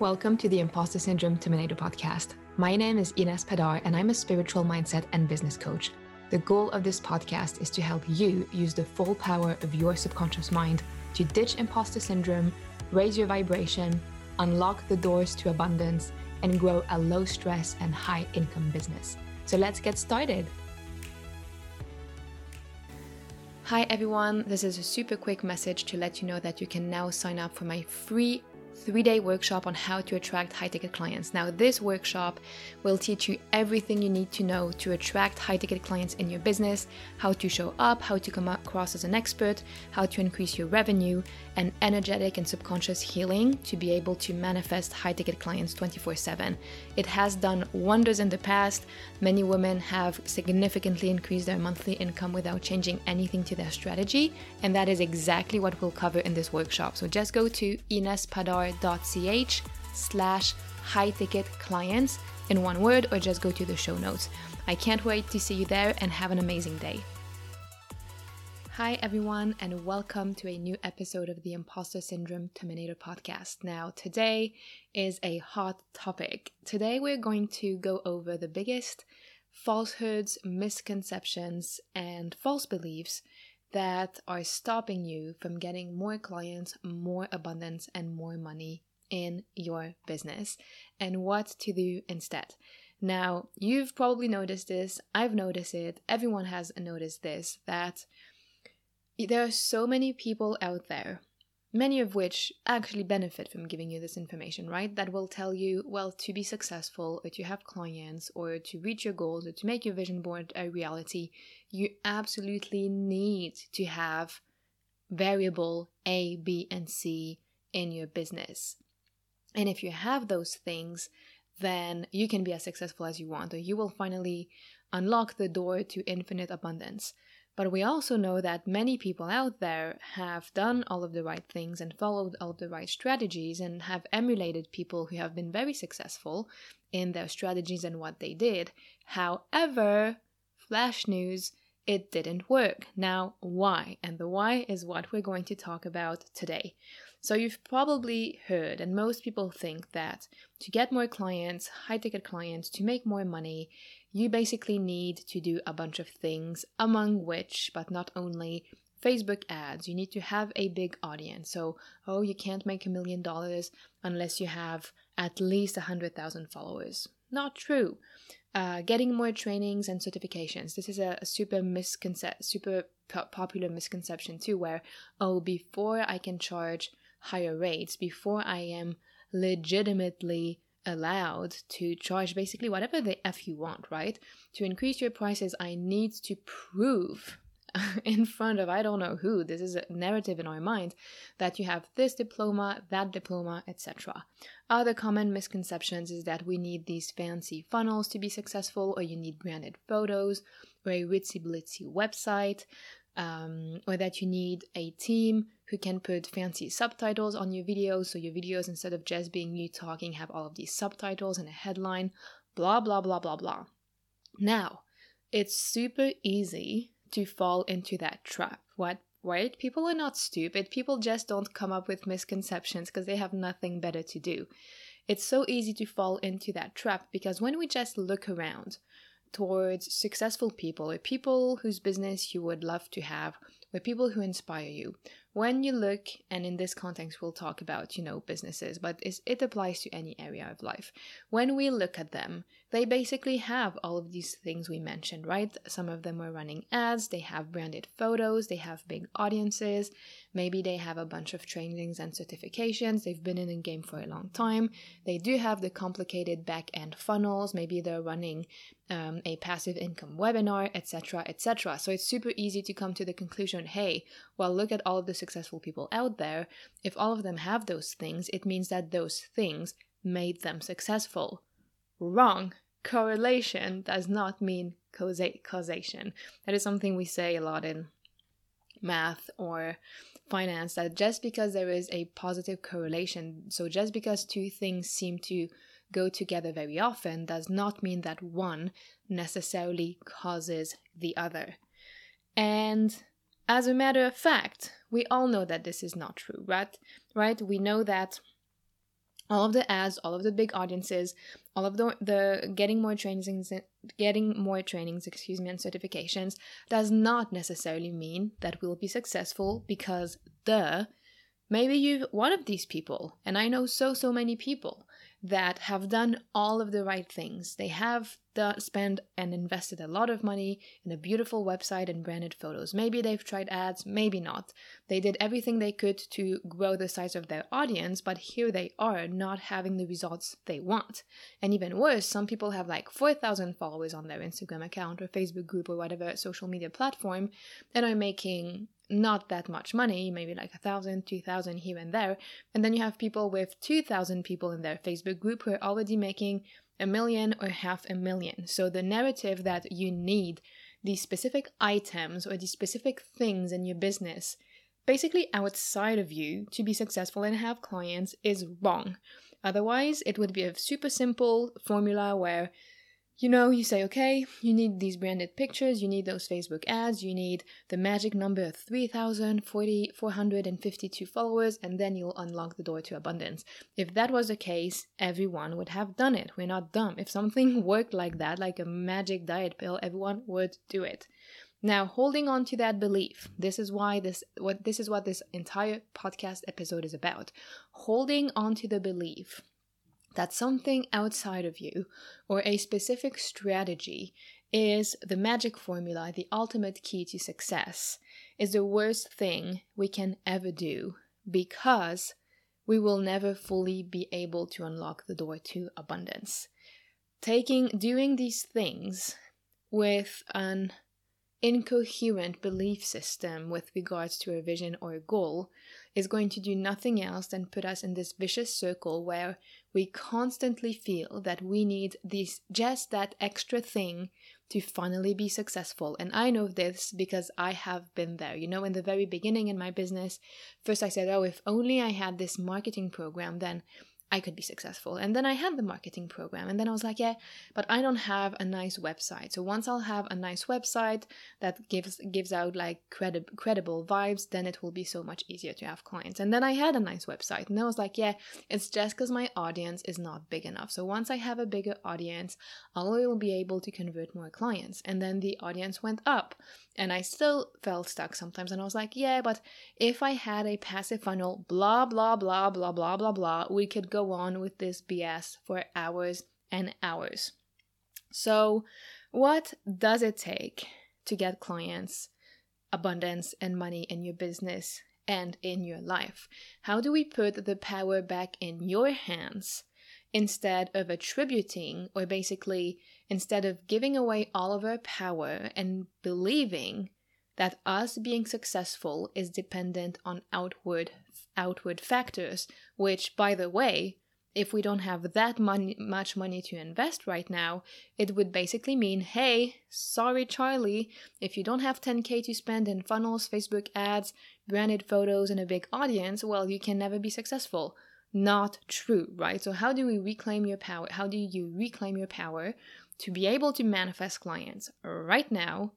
Welcome to the Imposter Syndrome Terminator podcast. My name is Ines Padar, and I'm a spiritual mindset and business coach. The goal of this podcast is to help you use the full power of your subconscious mind to ditch imposter syndrome, raise your vibration, unlock the doors to abundance, and grow a low stress and high income business. So let's get started. Hi everyone, this is a super quick message to let you know that you can now sign up for my free three day workshop on how to attract high ticket clients. Now, this workshop will teach you everything you need to know to attract high ticket clients in your business, how to show up, how to come across as an expert, how to increase your revenue, and energetic and subconscious healing to be able to manifest high ticket clients 24 7. It has done wonders in the past. Many women have significantly increased their monthly income without changing anything to their strategy, and that is exactly what we'll cover in this workshop. So just go to inespadar.ch slash high ticket clients in one word or just go to the show notes. I can't wait to see you there and have an amazing day. Hi, everyone, and welcome to a new episode of the Imposter Syndrome Terminator podcast. Now, today is a hot topic. Today, we're going to go over the biggest falsehoods, misconceptions, and false beliefs that are stopping you from getting more clients, more abundance, and more money in your business, and what to do instead. Now, you've probably noticed this, I've noticed it, everyone has noticed this that there are so many people out there, many of which actually benefit from giving you this information, right? That will tell you, well, to be successful or to have clients or to reach your goals or to make your vision board a reality, you absolutely need to have variable A, B, and C in your business. And if you have those things, then you can be as successful as you want, or you will finally unlock the door to infinite abundance. But we also know that many people out there have done all of the right things and followed all of the right strategies and have emulated people who have been very successful in their strategies and what they did. However, flash news, it didn't work. Now, why? And the why is what we're going to talk about today. So, you've probably heard, and most people think that to get more clients, high ticket clients, to make more money, you basically need to do a bunch of things, among which, but not only, Facebook ads. You need to have a big audience. So, oh, you can't make a million dollars unless you have at least a 100,000 followers. Not true. Uh, getting more trainings and certifications. This is a, a super misconception, super po- popular misconception too, where, oh, before I can charge higher rates, before I am legitimately allowed to charge basically whatever the F you want, right? To increase your prices, I need to prove in front of I don't know who, this is a narrative in our mind, that you have this diploma, that diploma, etc. Other common misconceptions is that we need these fancy funnels to be successful, or you need branded photos, or a ritzy blitzy website, um, or that you need a team who can put fancy subtitles on your videos so your videos instead of just being you talking have all of these subtitles and a headline blah blah blah blah blah. Now it's super easy to fall into that trap. What right? People are not stupid. People just don't come up with misconceptions because they have nothing better to do. It's so easy to fall into that trap because when we just look around towards successful people or people whose business you would love to have or people who inspire you. When you look and in this context we'll talk about you know businesses but it applies to any area of life. When we look at them they basically have all of these things we mentioned right? Some of them are running ads they have branded photos they have big audiences maybe they have a bunch of trainings and certifications they've been in the game for a long time they do have the complicated back end funnels maybe they're running um, a passive income webinar etc etc so it's super easy to come to the conclusion hey well look at all of the successful people out there, if all of them have those things, it means that those things made them successful. Wrong. Correlation does not mean causa- causation. That is something we say a lot in math or finance that just because there is a positive correlation, so just because two things seem to go together very often, does not mean that one necessarily causes the other. And as a matter of fact, we all know that this is not true, right? Right? We know that all of the ads, all of the big audiences, all of the, the getting more trainings, getting more trainings, excuse me, and certifications does not necessarily mean that we'll be successful because the maybe you're one of these people, and I know so so many people that have done all of the right things. They have the, spent and invested a lot of money in a beautiful website and branded photos. Maybe they've tried ads, maybe not. They did everything they could to grow the size of their audience, but here they are not having the results they want. And even worse, some people have like 4,000 followers on their Instagram account or Facebook group or whatever social media platform and are making not that much money, maybe like a thousand, two thousand here and there. And then you have people with 2,000 people in their Facebook group who are already making a million or half a million. So the narrative that you need these specific items or these specific things in your business basically outside of you to be successful and have clients is wrong. Otherwise, it would be a super simple formula where you know, you say, okay, you need these branded pictures, you need those Facebook ads, you need the magic number of 3,452 followers, and then you'll unlock the door to abundance. If that was the case, everyone would have done it. We're not dumb. If something worked like that, like a magic diet pill, everyone would do it. Now, holding on to that belief, this is why this what this is what this entire podcast episode is about. Holding on to the belief that something outside of you or a specific strategy is the magic formula, the ultimate key to success, is the worst thing we can ever do because we will never fully be able to unlock the door to abundance. Taking doing these things with an incoherent belief system with regards to a vision or a goal is going to do nothing else than put us in this vicious circle where we constantly feel that we need this just that extra thing to finally be successful. And I know this because I have been there. You know, in the very beginning in my business, first I said, oh, if only I had this marketing program, then I could be successful. And then I had the marketing program. And then I was like, yeah, but I don't have a nice website. So once I'll have a nice website that gives gives out like credi- credible vibes, then it will be so much easier to have clients. And then I had a nice website. And I was like, yeah, it's just because my audience is not big enough. So once I have a bigger audience, I will be able to convert more clients. And then the audience went up. And I still felt stuck sometimes. And I was like, yeah, but if I had a passive funnel, blah, blah, blah, blah, blah, blah, blah, we could go on with this BS for hours and hours. So, what does it take to get clients, abundance, and money in your business and in your life? How do we put the power back in your hands instead of attributing or basically instead of giving away all of our power and believing that us being successful is dependent on outward outward factors which by the way if we don't have that money, much money to invest right now, it would basically mean, hey, sorry, Charlie, if you don't have 10k to spend in funnels, Facebook ads, branded photos, and a big audience, well, you can never be successful not true, right? So, how do we reclaim your power? How do you reclaim your power to be able to manifest clients right now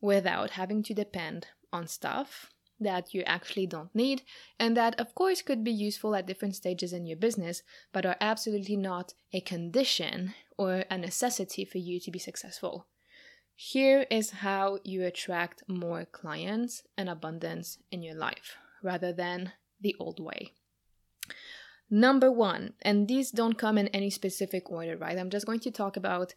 without having to depend on stuff that you actually don't need and that, of course, could be useful at different stages in your business, but are absolutely not a condition or a necessity for you to be successful? Here is how you attract more clients and abundance in your life rather than the old way. Number one, and these don't come in any specific order, right? I'm just going to talk about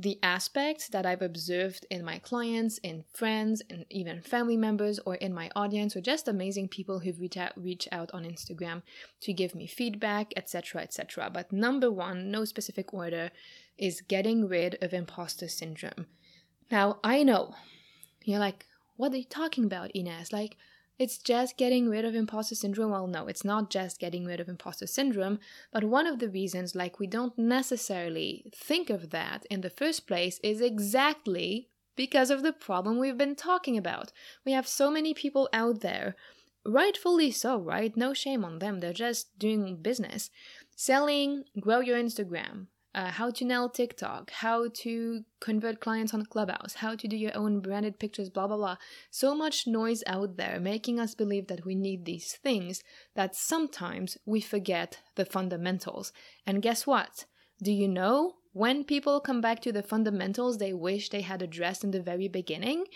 the aspects that I've observed in my clients, in friends, and even family members, or in my audience, or just amazing people who've reached out, reach out on Instagram to give me feedback, etc., etc. But number one, no specific order, is getting rid of imposter syndrome. Now, I know you're like, what are you talking about, Ines? Like, it's just getting rid of imposter syndrome. Well, no, it's not just getting rid of imposter syndrome, but one of the reasons, like, we don't necessarily think of that in the first place is exactly because of the problem we've been talking about. We have so many people out there, rightfully so, right? No shame on them, they're just doing business. Selling, grow your Instagram, uh, how to nail TikTok, how to convert clients on Clubhouse, how to do your own branded pictures, blah, blah, blah. So much noise out there making us believe that we need these things that sometimes we forget the fundamentals. And guess what? Do you know when people come back to the fundamentals they wish they had addressed in the very beginning?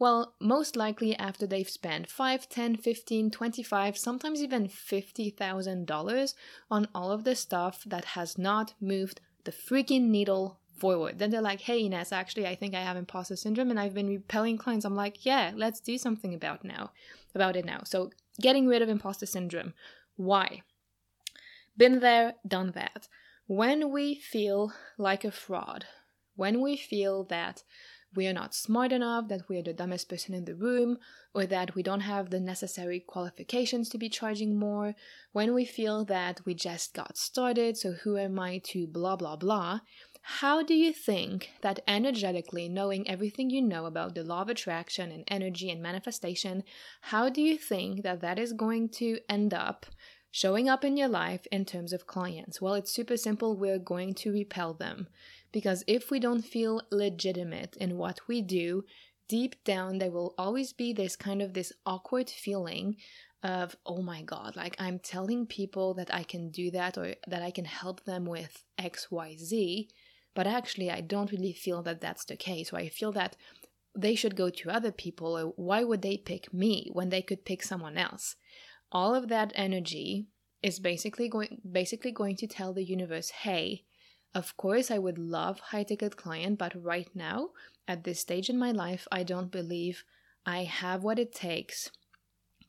Well, most likely after they've spent 5, 10, 15, 25, sometimes even $50,000 on all of the stuff that has not moved the freaking needle forward. Then they're like, hey, Ines, actually, I think I have imposter syndrome and I've been repelling clients. I'm like, yeah, let's do something about now, about it now. So getting rid of imposter syndrome. Why? Been there, done that. When we feel like a fraud, when we feel that we are not smart enough, that we are the dumbest person in the room, or that we don't have the necessary qualifications to be charging more, when we feel that we just got started, so who am I to blah blah blah, how do you think that energetically, knowing everything you know about the law of attraction and energy and manifestation, how do you think that that is going to end up showing up in your life in terms of clients? Well, it's super simple. We're going to repel them. Because if we don't feel legitimate in what we do, deep down there will always be this kind of this awkward feeling of oh my god like i'm telling people that i can do that or that i can help them with xyz but actually i don't really feel that that's the case or i feel that they should go to other people or why would they pick me when they could pick someone else? All of that energy is basically going basically going to tell the universe hey of course, I would love high ticket client, but right now, at this stage in my life, I don't believe I have what it takes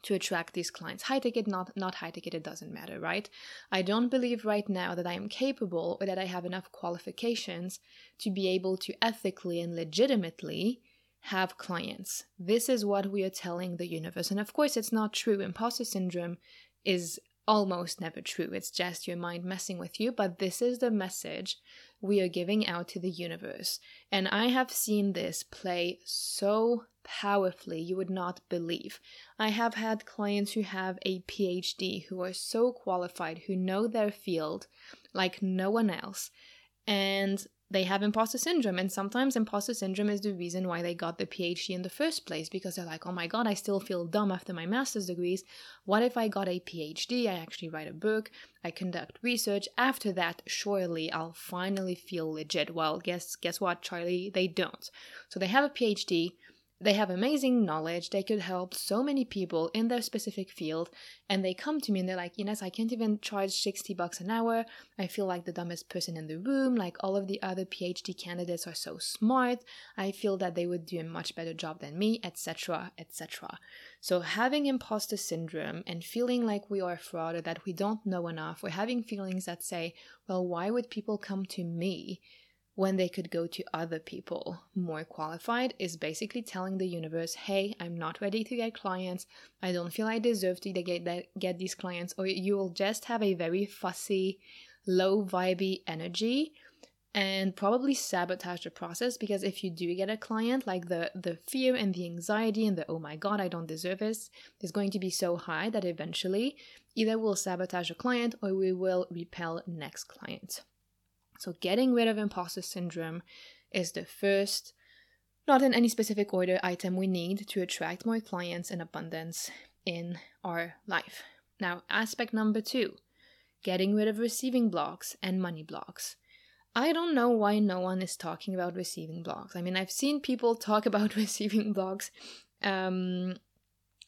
to attract these clients. High ticket, not not high ticket, it doesn't matter, right? I don't believe right now that I am capable or that I have enough qualifications to be able to ethically and legitimately have clients. This is what we are telling the universe. And of course, it's not true. Imposter syndrome is almost never true. It's just your mind messing with you. But this is the message we are giving out to the universe. And I have seen this play so powerfully, you would not believe. I have had clients who have a PhD who are so qualified, who know their field like no one else. And they have imposter syndrome and sometimes imposter syndrome is the reason why they got the phd in the first place because they're like oh my god i still feel dumb after my master's degrees. What if i got a phd i actually write a book. I conduct research. After that surely i'll finally feel legit. Well guess guess what charlie? They don't. So they have a phd they have amazing knowledge. They could help so many people in their specific field. And they come to me and they're like, Ines, I can't even charge 60 bucks an hour. I feel like the dumbest person in the room. Like all of the other PhD candidates are so smart. I feel that they would do a much better job than me, etc., etc. So having imposter syndrome and feeling like we are a fraud or that we don't know enough, or having feelings that say, well, why would people come to me? When they could go to other people more qualified is basically telling the universe, hey, I'm not ready to get clients. I don't feel I deserve to get, that, get these clients. Or you will just have a very fussy, low vibey energy and probably sabotage the process because if you do get a client like the the fear and the anxiety and the oh my god i don't deserve this is going to be so high that eventually either we'll sabotage a client or we will repel next client so, getting rid of imposter syndrome is the first, not in any specific order, item we need to attract more clients in abundance in our life. Now, aspect number two getting rid of receiving blocks and money blocks. I don't know why no one is talking about receiving blocks. I mean, I've seen people talk about receiving blocks um,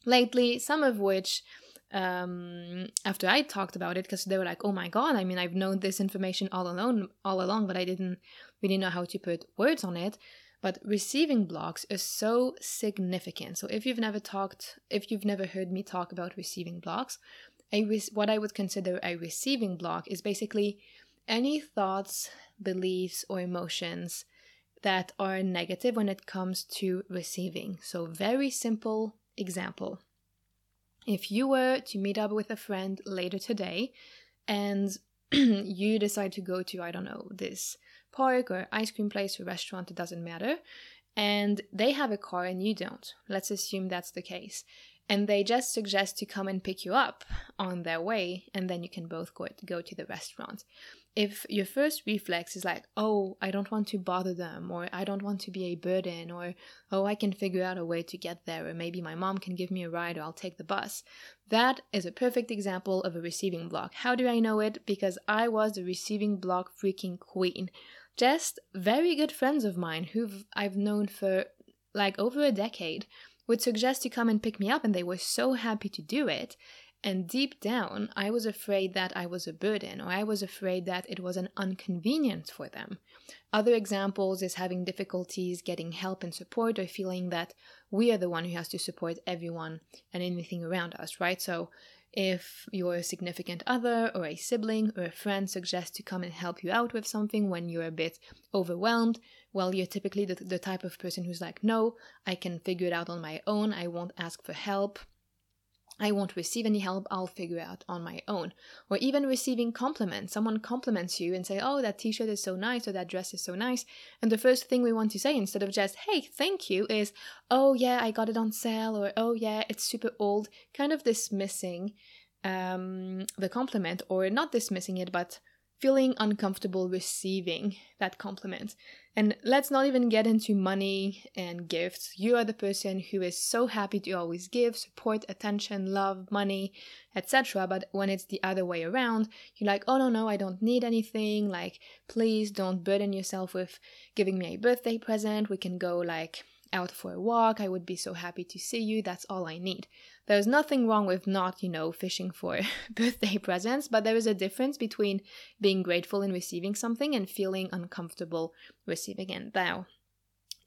lately, some of which um, after I talked about it because they were like, "Oh my god! I mean, I've known this information all along, all along, but I didn't really know how to put words on it." But receiving blocks is so significant. So if you've never talked, if you've never heard me talk about receiving blocks, a re- what I would consider a receiving block is basically any thoughts, beliefs, or emotions that are negative when it comes to receiving. So very simple example if you were to meet up with a friend later today and you decide to go to, I don't know, this park or ice cream place or restaurant, it doesn't matter, and they have a car and you don't, let's assume that's the case. And they just suggest to come and pick you up on their way, and then you can both go, go to the restaurant. If your first reflex is like, oh, I don't want to bother them, or I don't want to be a burden, or oh, I can figure out a way to get there, or maybe my mom can give me a ride, or I'll take the bus, that is a perfect example of a receiving block. How do I know it? Because I was the receiving block freaking queen. Just very good friends of mine who I've known for like over a decade would suggest to come and pick me up, and they were so happy to do it. And deep down, I was afraid that I was a burden, or I was afraid that it was an inconvenience for them. Other examples is having difficulties getting help and support, or feeling that we are the one who has to support everyone and anything around us, right? So if your significant other or a sibling or a friend suggests to come and help you out with something when you're a bit overwhelmed, well, you're typically the, the type of person who's like, no, I can figure it out on my own. I won't ask for help. I won't receive any help, I'll figure out on my own. Or even receiving compliments. Someone compliments you and say, Oh, that t shirt is so nice, or that dress is so nice. And the first thing we want to say, instead of just, Hey, thank you, is, Oh, yeah, I got it on sale, or Oh, yeah, it's super old. Kind of dismissing um, the compliment, or not dismissing it, but feeling uncomfortable receiving that compliment. And let's not even get into money and gifts. You are the person who is so happy to always give support, attention, love, money, etc. But when it's the other way around, you're like, oh no, no, I don't need anything. Like, please don't burden yourself with giving me a birthday present. We can go like out for a walk. I would be so happy to see you. That's all I need. There's nothing wrong with not, you know, fishing for birthday presents, but there is a difference between being grateful and receiving something and feeling uncomfortable receiving it. Now,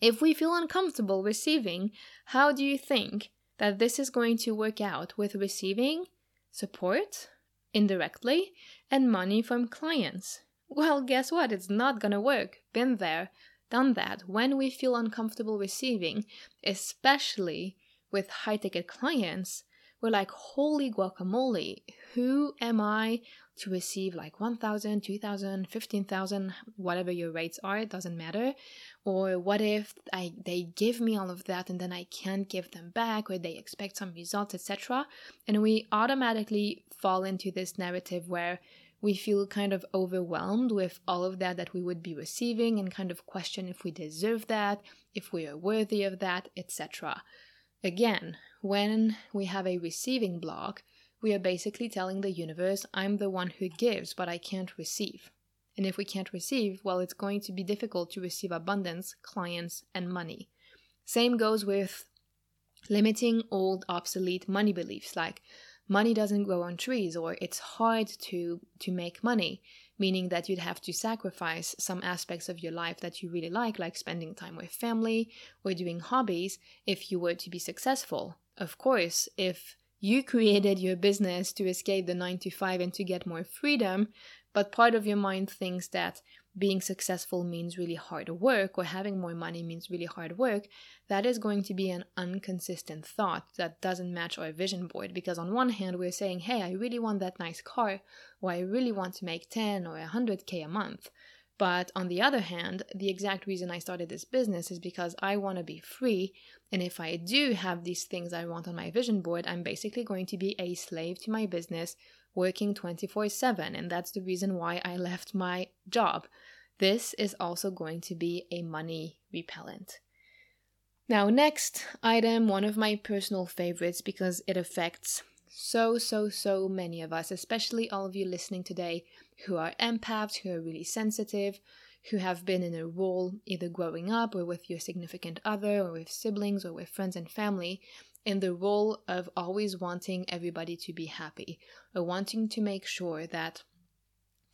if we feel uncomfortable receiving, how do you think that this is going to work out with receiving support indirectly and money from clients? Well, guess what? It's not gonna work. Been there, done that. When we feel uncomfortable receiving, especially with high ticket clients, we're like, holy guacamole, who am I to receive like 1,000, 2,000, 15,000, whatever your rates are, it doesn't matter. Or what if I, they give me all of that and then I can't give them back, or they expect some results, etc. And we automatically fall into this narrative where we feel kind of overwhelmed with all of that that we would be receiving and kind of question if we deserve that, if we are worthy of that, etc. Again, when we have a receiving block, we are basically telling the universe, I'm the one who gives, but I can't receive. And if we can't receive, well, it's going to be difficult to receive abundance, clients, and money. Same goes with limiting old, obsolete money beliefs like money doesn't grow on trees or it's hard to, to make money meaning that you'd have to sacrifice some aspects of your life that you really like, like spending time with family or doing hobbies, if you were to be successful. Of course, if you created your business to escape the 9 to 5 and to get more freedom, but part of your mind thinks that being successful means really hard work or having more money means really hard work, that is going to be an inconsistent thought that doesn't match our vision board. Because on one hand, we're saying, hey, I really want that nice car, or I really want to make 10 or 100k a month. But on the other hand, the exact reason I started this business is because I want to be free. And if I do have these things I want on my vision board, I'm basically going to be a slave to my business working 24 7. And that's the reason why I left my job. This is also going to be a money repellent. Now, next item, one of my personal favorites because it affects so, so, so many of us, especially all of you listening today who are empaths, who are really sensitive, who have been in a role either growing up or with your significant other or with siblings or with friends and family in the role of always wanting everybody to be happy or wanting to make sure that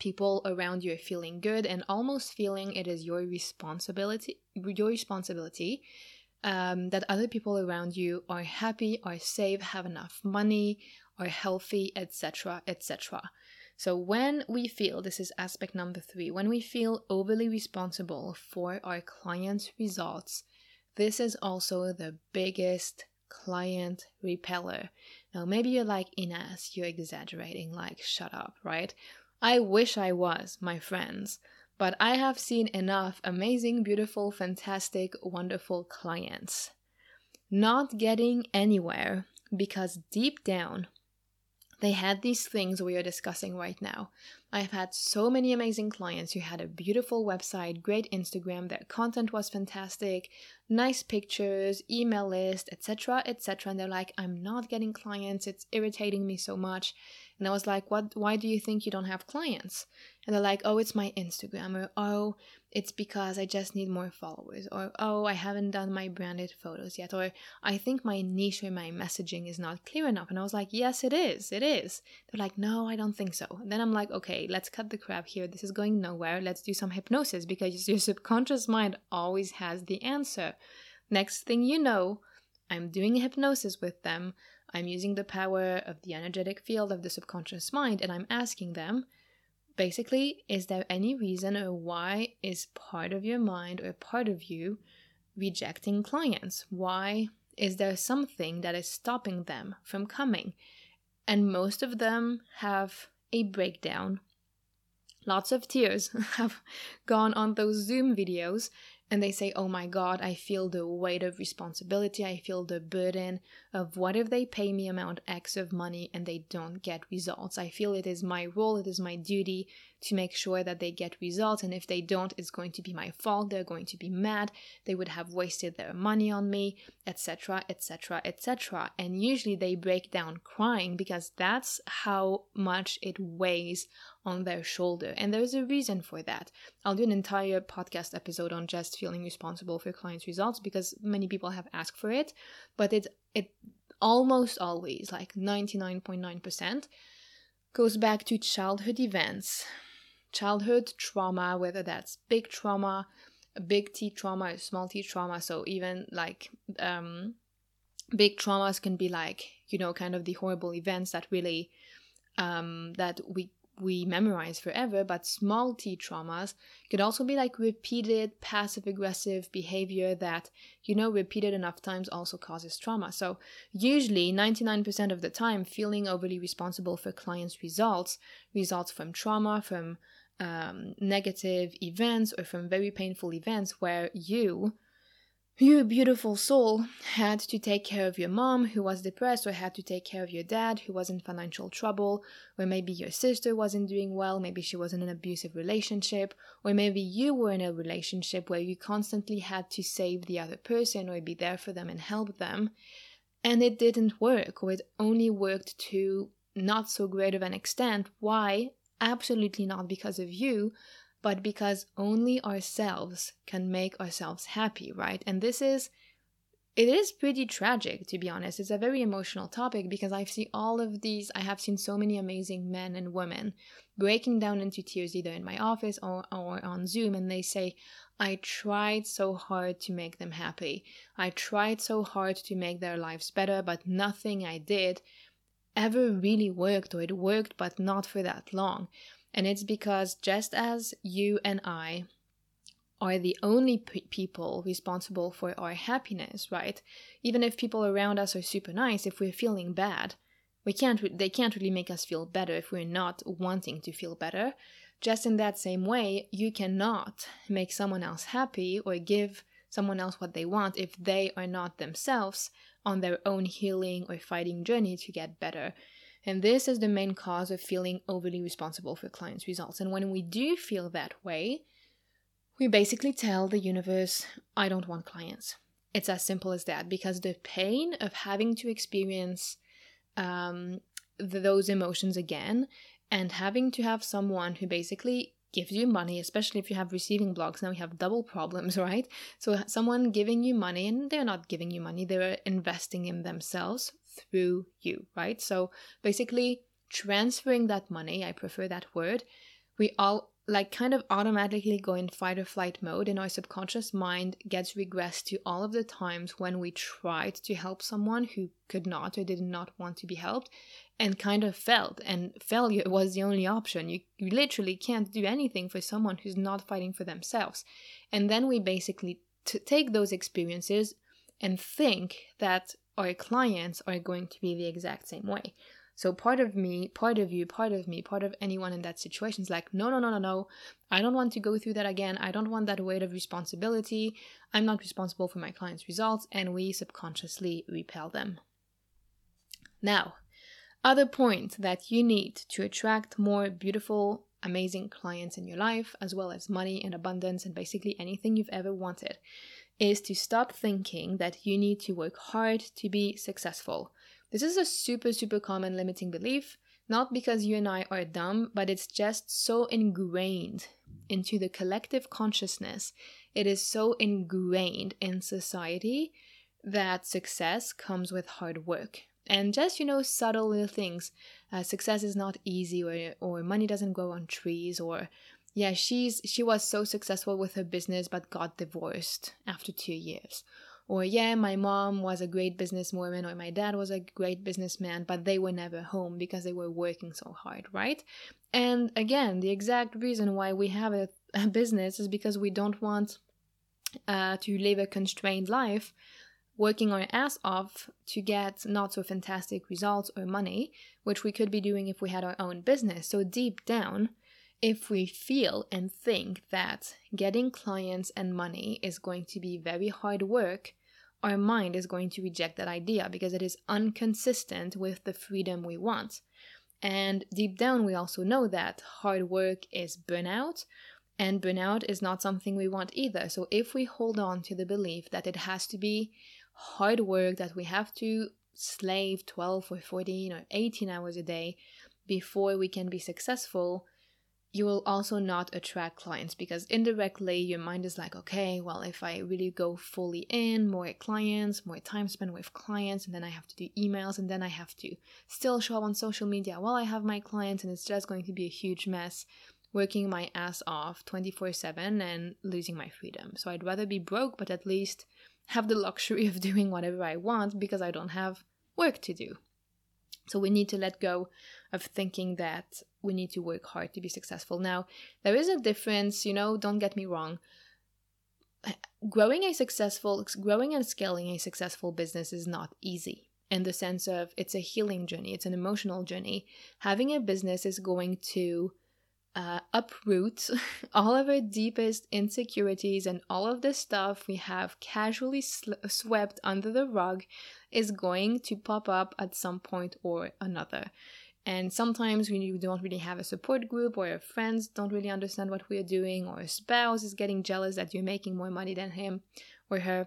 people around you are feeling good and almost feeling it is your responsibility your responsibility um, that other people around you are happy are safe have enough money are healthy etc etc so when we feel this is aspect number three when we feel overly responsible for our clients results this is also the biggest client repeller. Now, maybe you're like, Ines, you're exaggerating, like, shut up, right? I wish I was, my friends, but I have seen enough amazing, beautiful, fantastic, wonderful clients not getting anywhere because deep down, they had these things we are discussing right now. I've had so many amazing clients who had a beautiful website, great Instagram, their content was fantastic, nice pictures, email list, etc., etc. And they're like, I'm not getting clients, it's irritating me so much. And I was like, What why do you think you don't have clients? And they're like, Oh, it's my Instagram, or oh, it's because I just need more followers, or oh, I haven't done my branded photos yet, or I think my niche or my messaging is not clear enough. And I was like, Yes, it is, it is. They're like, No, I don't think so. And then I'm like, Okay, let's cut the crap here. This is going nowhere. Let's do some hypnosis because your subconscious mind always has the answer. Next thing you know, I'm doing a hypnosis with them. I'm using the power of the energetic field of the subconscious mind and I'm asking them basically, is there any reason or why is part of your mind or part of you rejecting clients? Why is there something that is stopping them from coming? And most of them have a breakdown. Lots of tears have gone on those Zoom videos and they say, Oh my God, I feel the weight of responsibility. I feel the burden of what if they pay me amount X of money and they don't get results. I feel it is my role, it is my duty to make sure that they get results. And if they don't, it's going to be my fault. They're going to be mad. They would have wasted their money on me, etc., etc., etc. And usually they break down crying because that's how much it weighs on their shoulder. And there's a reason for that. I'll do an entire podcast episode on just feeling responsible for clients' results because many people have asked for it, but it it almost always like 99.9% goes back to childhood events childhood trauma, whether that's big trauma, big T trauma, small T trauma. So even like um, big traumas can be like you know kind of the horrible events that really um, that we we memorize forever, but small t traumas could also be like repeated passive aggressive behavior that, you know, repeated enough times also causes trauma. So, usually 99% of the time, feeling overly responsible for clients' results results from trauma, from um, negative events or from very painful events where you, you beautiful soul, had to take care of your mom who was depressed, or had to take care of your dad who was in financial trouble, or maybe your sister wasn't doing well, maybe she was in an abusive relationship, or maybe you were in a relationship where you constantly had to save the other person or be there for them and help them, and it didn't work, or it only worked to not so great of an extent. Why? Absolutely not because of you, but because only ourselves can make ourselves happy, right? And this is it is pretty tragic to be honest. It's a very emotional topic because I've seen all of these I have seen so many amazing men and women breaking down into tears either in my office or, or on Zoom and they say, I tried so hard to make them happy. I tried so hard to make their lives better, but nothing I did ever really worked, or it worked but not for that long. And it's because just as you and I are the only p- people responsible for our happiness, right? Even if people around us are super nice, if we're feeling bad, we can't re- they can't really make us feel better if we're not wanting to feel better. Just in that same way, you cannot make someone else happy or give someone else what they want if they are not themselves on their own healing or fighting journey to get better. And this is the main cause of feeling overly responsible for clients' results. And when we do feel that way, we basically tell the universe, I don't want clients. It's as simple as that because the pain of having to experience um, those emotions again and having to have someone who basically gives you money, especially if you have receiving blocks. Now you have double problems, right? So someone giving you money, and they're not giving you money, they're investing in themselves through you, right? So basically transferring that money, I prefer that word. We all like kind of automatically go in fight or flight mode and our subconscious mind gets regressed to all of the times when we tried to help someone who could not or did not want to be helped and kind of failed. And failure was the only option. You, you literally can't do anything for someone who's not fighting for themselves. And then we basically t- take those experiences and think that our clients are going to be the exact same way. So part of me part of you part of me part of anyone in that situation is like no no no no no. I don't want to go through that again. I don't want that weight of responsibility. I'm not responsible for my clients results. And we subconsciously repel them. Now, other point that you need to attract more beautiful, amazing clients in your life, as well as money and abundance and basically anything you've ever wanted, is to stop thinking that you need to work hard to be successful. This is a super, super common limiting belief, not because you and I are dumb, but it's just so ingrained into the collective consciousness. It is so ingrained in society that success comes with hard work. And just, you know, subtle little things. Uh, success is not easy, or, or money doesn't grow on trees, or yeah, she's she was so successful with her business but got divorced after two years. Or yeah, my mom was a great businesswoman or my dad was a great businessman, but they were never home because they were working so hard, right? And again, the exact reason why we have a, a business is because we don't want uh, to live a constrained life, working our ass off to get not so fantastic results or money, which we could be doing if we had our own business. So deep down, if we feel and think that getting clients and money is going to be very hard work, our mind is going to reject that idea because it is inconsistent with the freedom we want. And deep down, we also know that hard work is burnout, and burnout is not something we want either. So if we hold on to the belief that it has to be hard work, that we have to slave 12 or 14 or 18 hours a day before we can be successful, you will also not attract clients because indirectly your mind is like, okay, well, if I really go fully in, more clients, more time spent with clients, and then I have to do emails, and then I have to still show up on social media while I have my clients, and it's just going to be a huge mess working my ass off 24 7 and losing my freedom. So I'd rather be broke, but at least have the luxury of doing whatever I want because I don't have work to do. So we need to let go of thinking that we need to work hard to be successful. Now, there is a difference, you know, don't get me wrong. Growing a successful, growing and scaling a successful business is not easy in the sense of it's a healing journey, it's an emotional journey. Having a business is going to uh, uproot all of our deepest insecurities and all of the stuff we have casually sl- swept under the rug is going to pop up at some point or another. And sometimes we don't really have a support group, or our friends don't really understand what we're doing, or a spouse is getting jealous that you're making more money than him or her.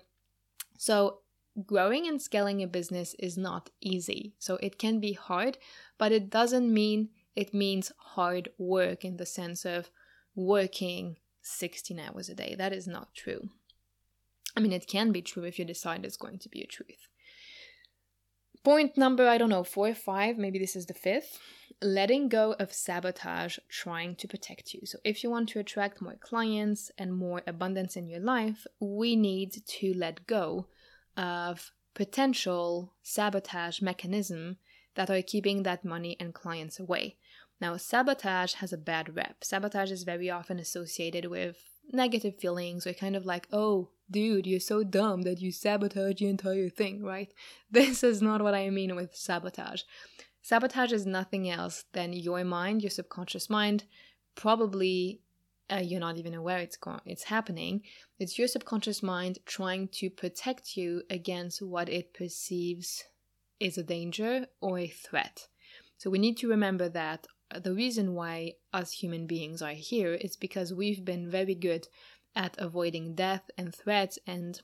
So, growing and scaling a business is not easy. So, it can be hard, but it doesn't mean it means hard work in the sense of working 16 hours a day. That is not true. I mean, it can be true if you decide it's going to be a truth. Point number, I don't know, four or five, maybe this is the fifth. Letting go of sabotage trying to protect you. So, if you want to attract more clients and more abundance in your life, we need to let go of potential sabotage mechanism that are keeping that money and clients away. Now, sabotage has a bad rep. Sabotage is very often associated with negative feelings or kind of like, oh, dude, you're so dumb that you sabotage the entire thing, right? This is not what I mean with sabotage. Sabotage is nothing else than your mind, your subconscious mind, probably uh, you're not even aware it's it's happening. It's your subconscious mind trying to protect you against what it perceives is a danger or a threat. So we need to remember that the reason why us human beings are here is because we've been very good at avoiding death and threats and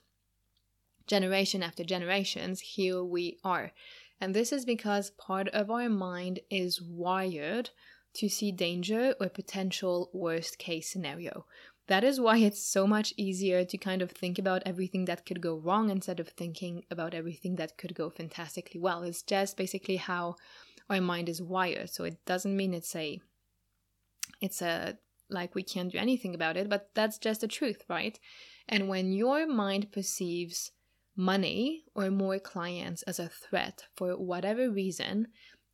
generation after generations here we are. And this is because part of our mind is wired to see danger or potential worst case scenario. That is why it's so much easier to kind of think about everything that could go wrong instead of thinking about everything that could go fantastically well. It's just basically how our mind is wired. So it doesn't mean it's a it's a like we can't do anything about it, but that's just the truth, right? And when your mind perceives money or more clients as a threat for whatever reason,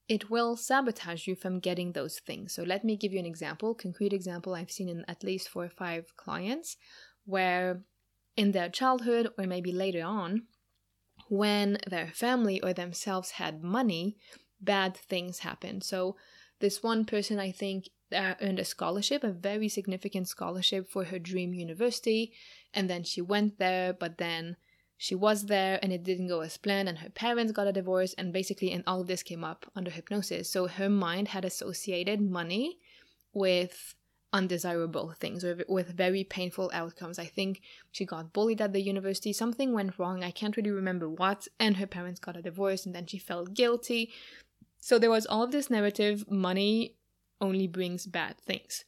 it will sabotage you from getting those things. So let me give you an example, concrete example I've seen in at least four or five clients where in their childhood or maybe later on, when their family or themselves had money, bad things happen. So, this one person, I think, uh, earned a scholarship, a very significant scholarship for her dream university, and then she went there, but then she was there and it didn't go as planned and her parents got a divorce. And basically and all of this came up under hypnosis. So her mind had associated money with undesirable things or with very painful outcomes. I think she got bullied at the university. Something went wrong. I can't really remember what. And her parents got a divorce and then she felt guilty so there was all of this narrative money only brings bad things.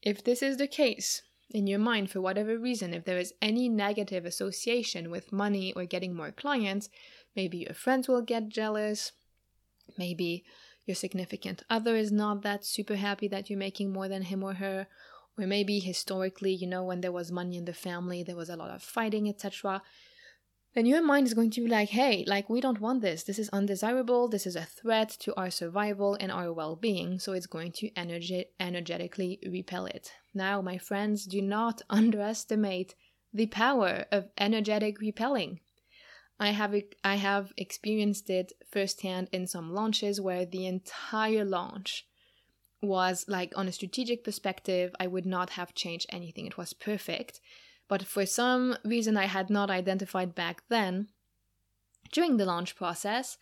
If this is the case in your mind for whatever reason, if there is any negative association with money or getting more clients, maybe your friends will get jealous, maybe your significant other is not that super happy that you're making more than him or her, or maybe historically, you know, when there was money in the family, there was a lot of fighting, etc then your mind is going to be like, hey, like, we don't want this. This is undesirable. This is a threat to our survival and our well being. So it's going to energe- energetically repel it. Now, my friends, do not underestimate the power of energetic repelling. I have I have experienced it firsthand in some launches where the entire launch was like on a strategic perspective, I would not have changed anything. It was perfect. But for some reason I had not identified back then, during the launch process,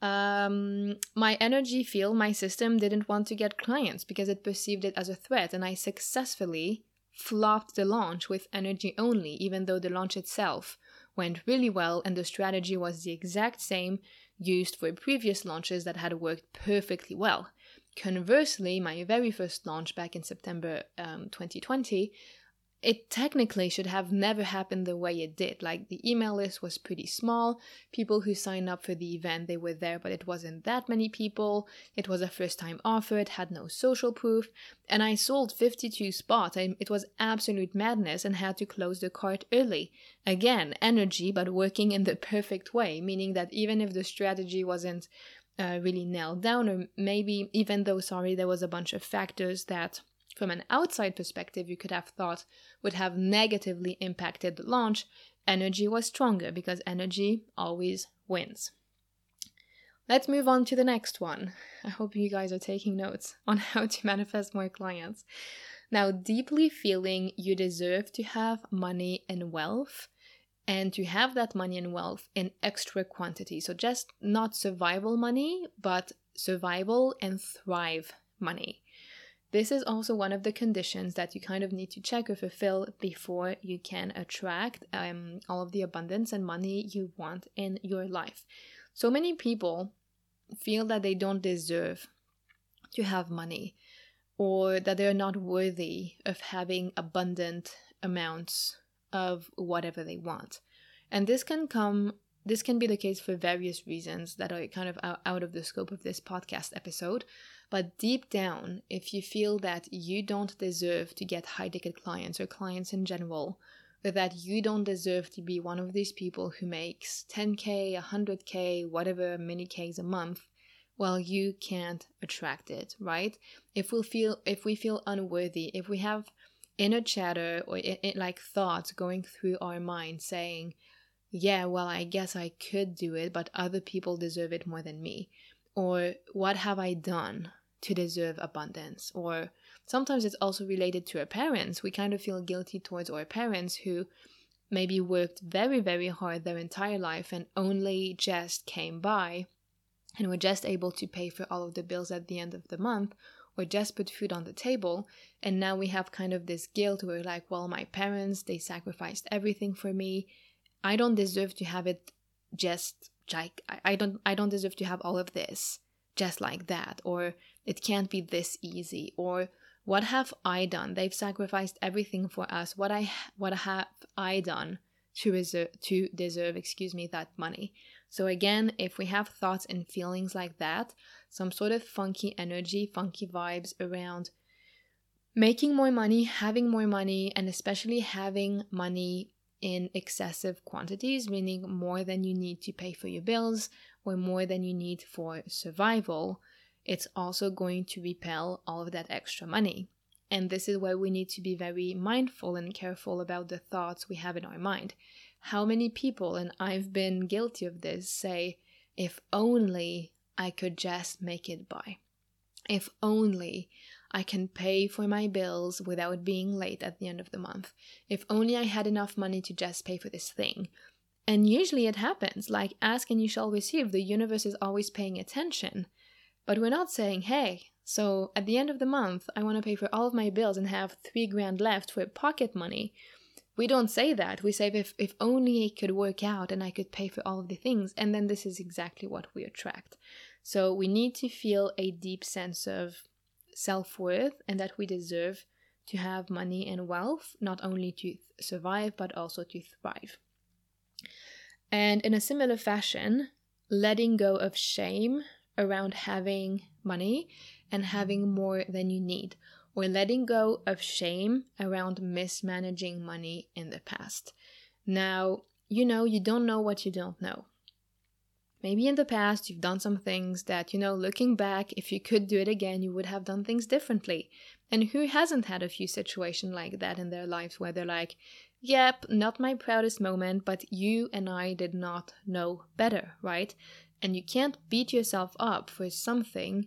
um, my energy field, my system didn't want to get clients because it perceived it as a threat, and I successfully flopped the launch with energy only, even though the launch itself went really well and the strategy was the exact same used for previous launches that had worked perfectly well. Conversely, my very first launch back in September um, 2020 it technically should have never happened the way it did. Like the email list was pretty small. People who signed up for the event, they were there, but it wasn't that many people. It was a first time offer. It had no social proof. And I sold 52 spots. I, it was absolute madness and had to close the cart early. Again, energy, but working in the perfect way, meaning that even if the strategy wasn't uh, really nailed down, or maybe even though, sorry, there was a bunch of factors that from an outside perspective you could have thought would have negatively impacted the launch, energy was stronger because energy always wins. Let's move on to the next one. I hope you guys are taking notes on how to manifest more clients. Now, deeply feeling you deserve to have money and wealth and to have that money and wealth in extra quantity. So, just not survival money, but survival and thrive money. This is also one of the conditions that you kind of need to check or fulfill before you can attract um, all of the abundance and money you want in your life. So many people feel that they don't deserve to have money or that they're not worthy of having abundant amounts of whatever they want. And this can come this can be the case for various reasons that are kind of out of the scope of this podcast episode. But deep down, if you feel that you don't deserve to get high ticket clients or clients in general, or that you don't deserve to be one of these people who makes 10k, 100k, whatever many k's a month, well, you can't attract it, right? If we feel if we feel unworthy, if we have inner chatter or it, it, like thoughts going through our mind saying, "Yeah, well, I guess I could do it, but other people deserve it more than me," or "What have I done?" To deserve abundance. Or sometimes it's also related to our parents. We kind of feel guilty towards our parents who maybe worked very, very hard their entire life and only just came by and were just able to pay for all of the bills at the end of the month or just put food on the table. And now we have kind of this guilt where, like, well, my parents, they sacrificed everything for me. I don't deserve to have it just like I don't I don't deserve to have all of this just like that or it can't be this easy. Or what have i done? They've sacrificed everything for us. What i what have i done to reserve to deserve excuse me that money? So again if we have thoughts and feelings like that some sort of funky energy funky vibes around making more money having more money and especially having money in excessive quantities meaning more than you need to pay for your bills or more than you need for survival, it's also going to repel all of that extra money. And this is where we need to be very mindful and careful about the thoughts we have in our mind. How many people, and I've been guilty of this, say, if only I could just make it by. If only I can pay for my bills without being late at the end of the month. If only I had enough money to just pay for this thing. And usually it happens like ask and you shall receive. The universe is always paying attention. But we're not saying, hey, so at the end of the month, I want to pay for all of my bills and have three grand left for pocket money. We don't say that. We say if, if only it could work out and I could pay for all of the things. And then this is exactly what we attract. So we need to feel a deep sense of self worth and that we deserve to have money and wealth, not only to survive, but also to thrive. And in a similar fashion, letting go of shame around having money and having more than you need, or letting go of shame around mismanaging money in the past. Now, you know, you don't know what you don't know. Maybe in the past you've done some things that, you know, looking back, if you could do it again, you would have done things differently. And who hasn't had a few situations like that in their lives where they're like, yep, not my proudest moment, but you and I did not know better, right? And you can't beat yourself up for something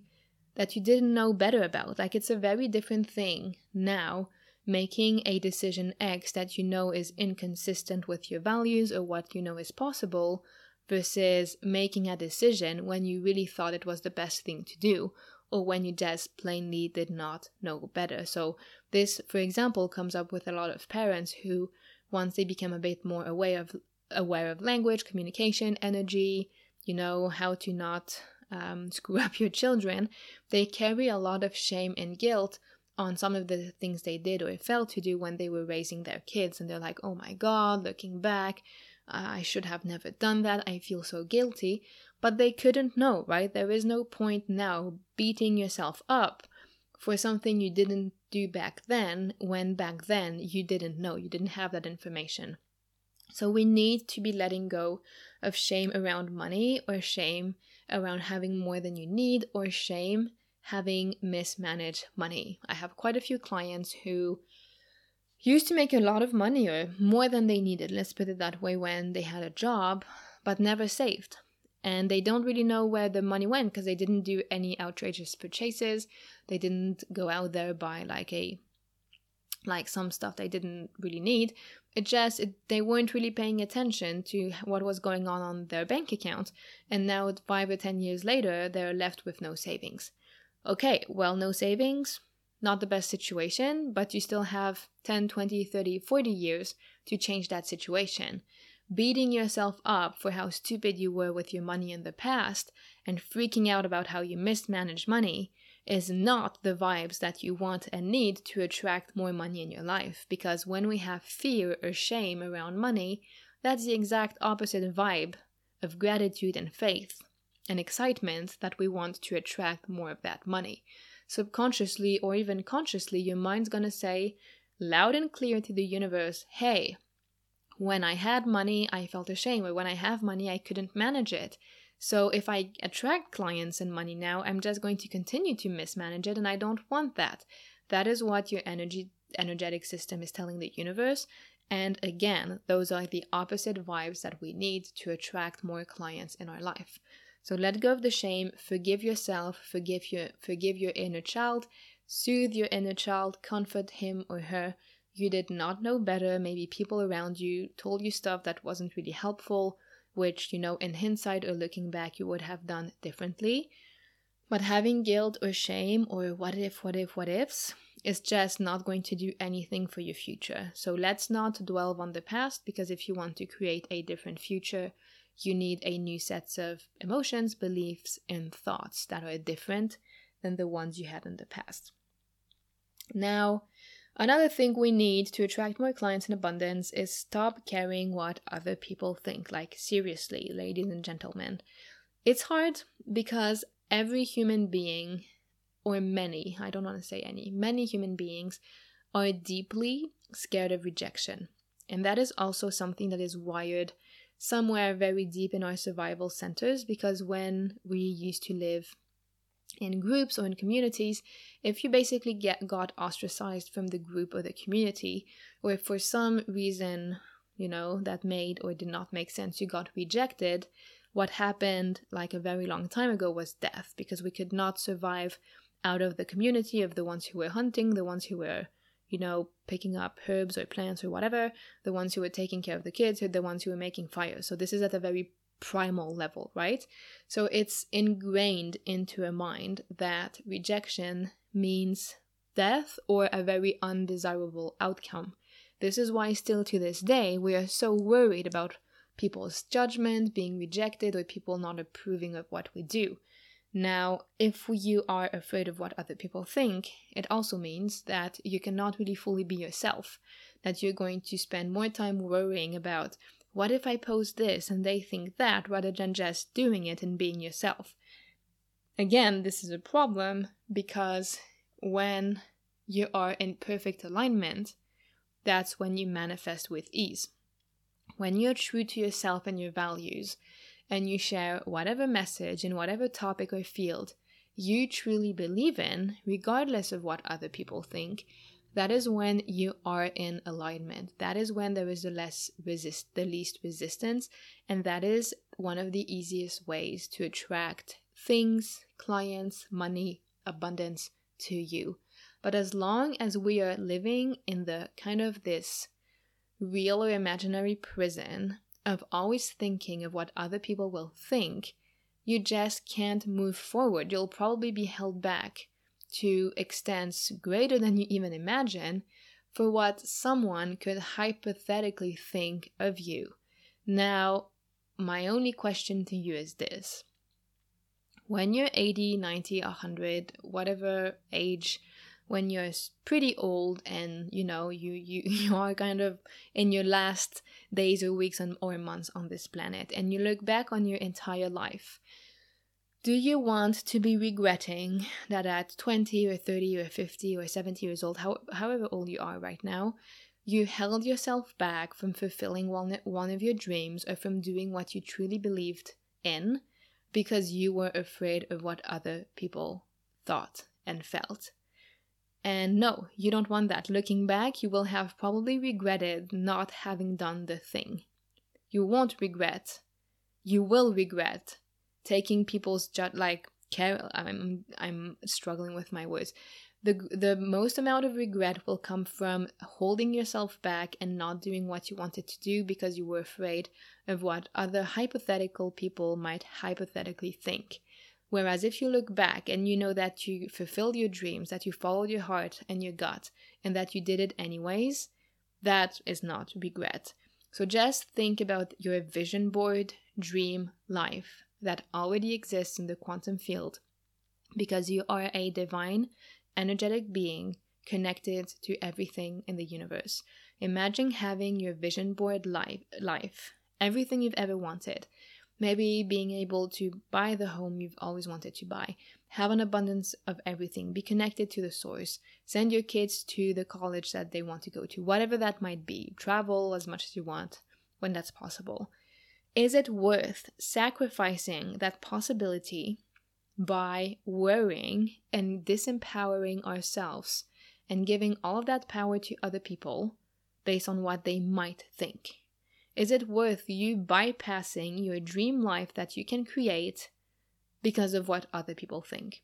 that you didn't know better about. Like it's a very different thing now making a decision X that you know is inconsistent with your values or what you know is possible versus making a decision when you really thought it was the best thing to do or when you just plainly did not know better. So, this, for example, comes up with a lot of parents who, once they become a bit more aware of aware of language, communication, energy, you know, how to not um, screw up your children, they carry a lot of shame and guilt on some of the things they did or failed to do when they were raising their kids. And they're like, oh my God, looking back, I should have never done that. I feel so guilty. But they couldn't know, right? There is no point now beating yourself up for something you didn't do back then when back then you didn't know, you didn't have that information. So we need to be letting go of shame around money or shame around having more than you need or shame having mismanaged money. I have quite a few clients who used to make a lot of money or more than they needed, let's put it that way, when they had a job, but never saved. And they don't really know where the money went because they didn't do any outrageous purchases. They didn't go out there buy like a like some stuff they didn't really need. It just it, they weren't really paying attention to what was going on on their bank account, and now five or ten years later, they're left with no savings. Okay, well, no savings, not the best situation, but you still have 10, 20, 30, 40 years to change that situation. Beating yourself up for how stupid you were with your money in the past and freaking out about how you mismanaged money is not the vibes that you want and need to attract more money in your life. Because when we have fear or shame around money, that's the exact opposite vibe of gratitude and faith and excitement that we want to attract more of that money. Subconsciously or even consciously, your mind's gonna say loud and clear to the universe, hey, when I had money, I felt ashamed, or when I have money, I couldn't manage it. So if I attract clients and money now, I'm just going to continue to mismanage it and I don't want that. That is what your energy energetic system is telling the universe. And again, those are the opposite vibes that we need to attract more clients in our life. So let go of the shame, forgive yourself, forgive your forgive your inner child, soothe your inner child, comfort him or her. You did not know better. Maybe people around you told you stuff that wasn't really helpful which, you know, in hindsight or looking back, you would have done differently. But having guilt or shame or what if, what if, what ifs is just not going to do anything for your future. So let's not dwell on the past because if you want to create a different future, you need a new set of emotions, beliefs, and thoughts that are different than the ones you had in the past. Now, Another thing we need to attract more clients in abundance is stop caring what other people think. Like, seriously, ladies and gentlemen. It's hard because every human being, or many, I don't want to say any, many human beings are deeply scared of rejection. And that is also something that is wired somewhere very deep in our survival centers because when we used to live in groups or in communities, if you basically get got ostracized from the group or the community, or if for some reason, you know, that made or did not make sense, you got rejected, what happened like a very long time ago was death because we could not survive out of the community of the ones who were hunting, the ones who were, you know, picking up herbs or plants or whatever, the ones who were taking care of the kids or the ones who were making fires. So this is at a very primal level, right? So it's ingrained into a mind that rejection means death or a very undesirable outcome. This is why, still to this day, we are so worried about people's judgment, being rejected, or people not approving of what we do. Now, if you are afraid of what other people think, it also means that you cannot really fully be yourself, that you're going to spend more time worrying about what if I post this and they think that rather than just doing it and being yourself. Again, this is a problem because when you are in perfect alignment, that's when you manifest with ease. When you're true to yourself and your values, and you share whatever message in whatever topic or field you truly believe in, regardless of what other people think, that is when you are in alignment. That is when there is the less resist the least resistance, and that is one of the easiest ways to attract things, clients, money, abundance to you. But as long as we are living in the kind of this real or imaginary prison of always thinking of what other people will think, you just can't move forward. You'll probably be held back to extents greater than you even imagine for what someone could hypothetically think of you. Now, my only question to you is this when you're 80, 90, 100, whatever age when you're pretty old and you know you you, you are kind of in your last days or weeks or months on this planet and you look back on your entire life do you want to be regretting that at 20 or 30 or 50 or 70 years old how, however old you are right now you held yourself back from fulfilling one, one of your dreams or from doing what you truly believed in because you were afraid of what other people thought and felt and no, you don't want that. Looking back, you will have probably regretted not having done the thing. You won't regret. You will regret taking people's ju- like care. I'm I'm struggling with my words. The the most amount of regret will come from holding yourself back and not doing what you wanted to do because you were afraid of what other hypothetical people might hypothetically think. Whereas if you look back and you know that you fulfilled your dreams, that you followed your heart and your gut, and that you did it anyways, that is not regret. So just think about your vision board dream life that already exists in the quantum field because you are a divine, energetic being connected to everything in the universe. Imagine having your vision board life, life everything you've ever wanted. Maybe being able to buy the home you've always wanted to buy, have an abundance of everything, be connected to the source, send your kids to the college that they want to go to, whatever that might be, travel as much as you want when that's possible. Is it worth sacrificing that possibility by worrying and disempowering ourselves and giving all of that power to other people based on what they might think? Is it worth you bypassing your dream life that you can create because of what other people think?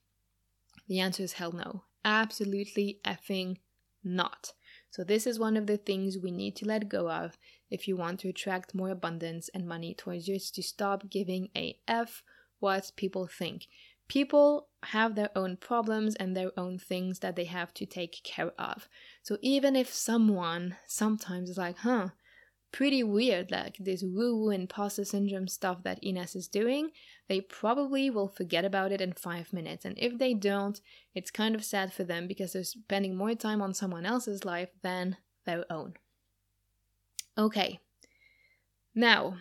The answer is hell no. Absolutely effing not. So, this is one of the things we need to let go of if you want to attract more abundance and money towards you, is to stop giving a F what people think. People have their own problems and their own things that they have to take care of. So, even if someone sometimes is like, huh, pretty weird, like this woo woo imposter syndrome stuff that Ines is doing, they probably will forget about it in five minutes. And if they don't, it's kind of sad for them because they're spending more time on someone else's life than their own. Okay, now,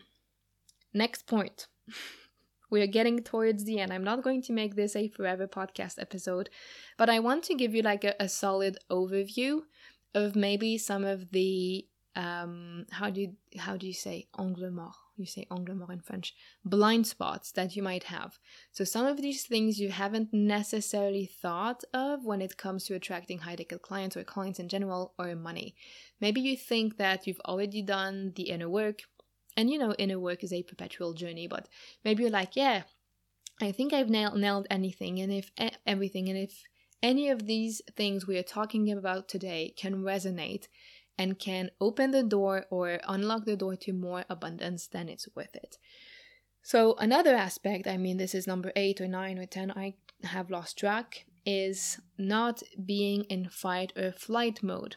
next point. we are getting towards the end. I'm not going to make this a forever podcast episode, but I want to give you like a, a solid overview of maybe some of the um, how do you, how do you say angle mort? You say angle mort in French. Blind spots that you might have. So some of these things you haven't necessarily thought of when it comes to attracting high ticket clients or clients in general or money. Maybe you think that you've already done the inner work, and you know inner work is a perpetual journey. But maybe you're like, yeah, I think I've nailed nailed anything, and if everything, and if any of these things we are talking about today can resonate and can open the door or unlock the door to more abundance, than it's worth it. So, another aspect, I mean, this is number eight or nine or 10, I have lost track, is not being in fight or flight mode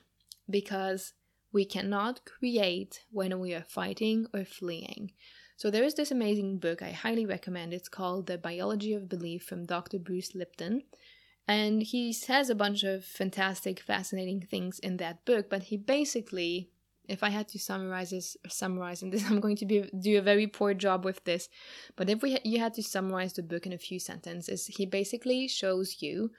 because we cannot create when we are fighting or fleeing. So, there is this amazing book I highly recommend. It's called The Biology of Belief from Dr. Bruce Lipton. And he says a bunch of fantastic, fascinating things in that book, but he basically, if I had to summarize this, summarize in this, I'm going to be, do a very poor job with this. But if we you had to summarize the book in a few sentences, he basically shows you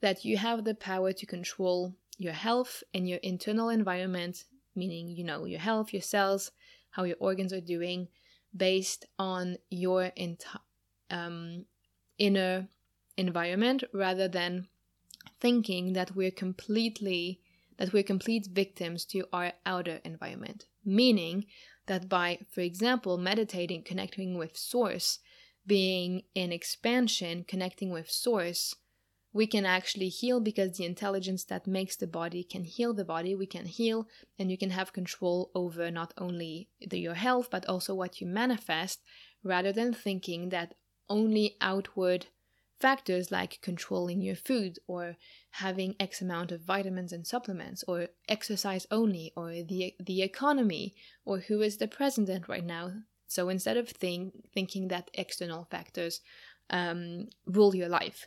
that you have the power to control your health and your internal environment, meaning you know your health, your cells, how your organs are doing, based on your enti- um, inner environment rather than thinking that we're completely that we're complete victims to our outer environment. Meaning that by for example meditating connecting with source being in expansion connecting with source we can actually heal because the intelligence that makes the body can heal the body. We can heal and you can have control over not only the, your health but also what you manifest rather than thinking that only outward factors like controlling your food or having x amount of vitamins and supplements or exercise only or the the economy or who is the president right now. So instead of think, thinking that external factors um, rule your life.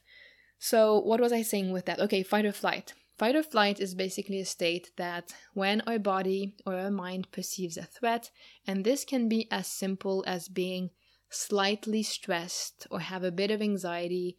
So what was i saying with that? Okay fight or flight. Fight or flight is basically a state that when our body or our mind perceives a threat and this can be as simple as being slightly stressed or have a bit of anxiety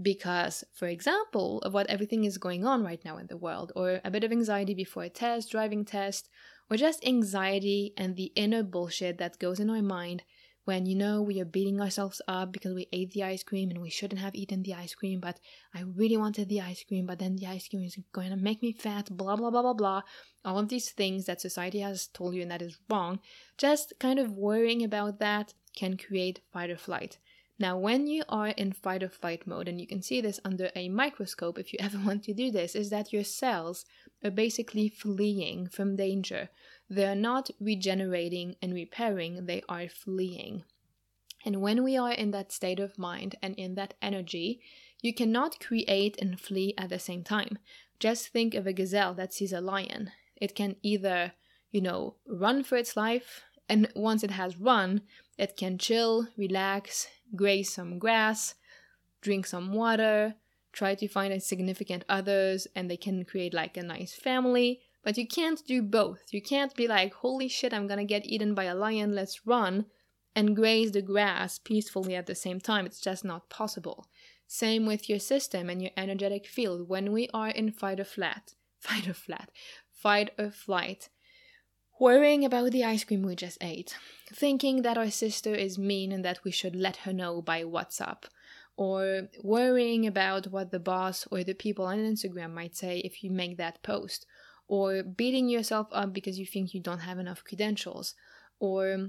because, for example, of what everything is going on right now in the world, or a bit of anxiety before a test, driving test, or just anxiety and the inner bullshit that goes in our mind when you know we are beating ourselves up because we ate the ice cream and we shouldn't have eaten the ice cream, but I really wanted the ice cream, but then the ice cream is going to make me fat, blah, blah, blah, blah, blah. All of these things that society has told you and that is wrong, just kind of worrying about that can create fight or flight. Now, when you are in fight or flight mode, and you can see this under a microscope if you ever want to do this, is that your cells are basically fleeing from danger. They are not regenerating and repairing, they are fleeing. And when we are in that state of mind and in that energy, you cannot create and flee at the same time. Just think of a gazelle that sees a lion. It can either, you know, run for its life, and once it has run, it can chill, relax, graze some grass, drink some water, try to find a significant others, and they can create like a nice family. But you can't do both. You can't be like, holy shit, I'm gonna get eaten by a lion, let's run, and graze the grass peacefully at the same time. It's just not possible. Same with your system and your energetic field. When we are in fight or flat, fight or flat, fight or flight, worrying about the ice cream we just ate, thinking that our sister is mean and that we should let her know by WhatsApp, or worrying about what the boss or the people on Instagram might say if you make that post, or beating yourself up because you think you don't have enough credentials, or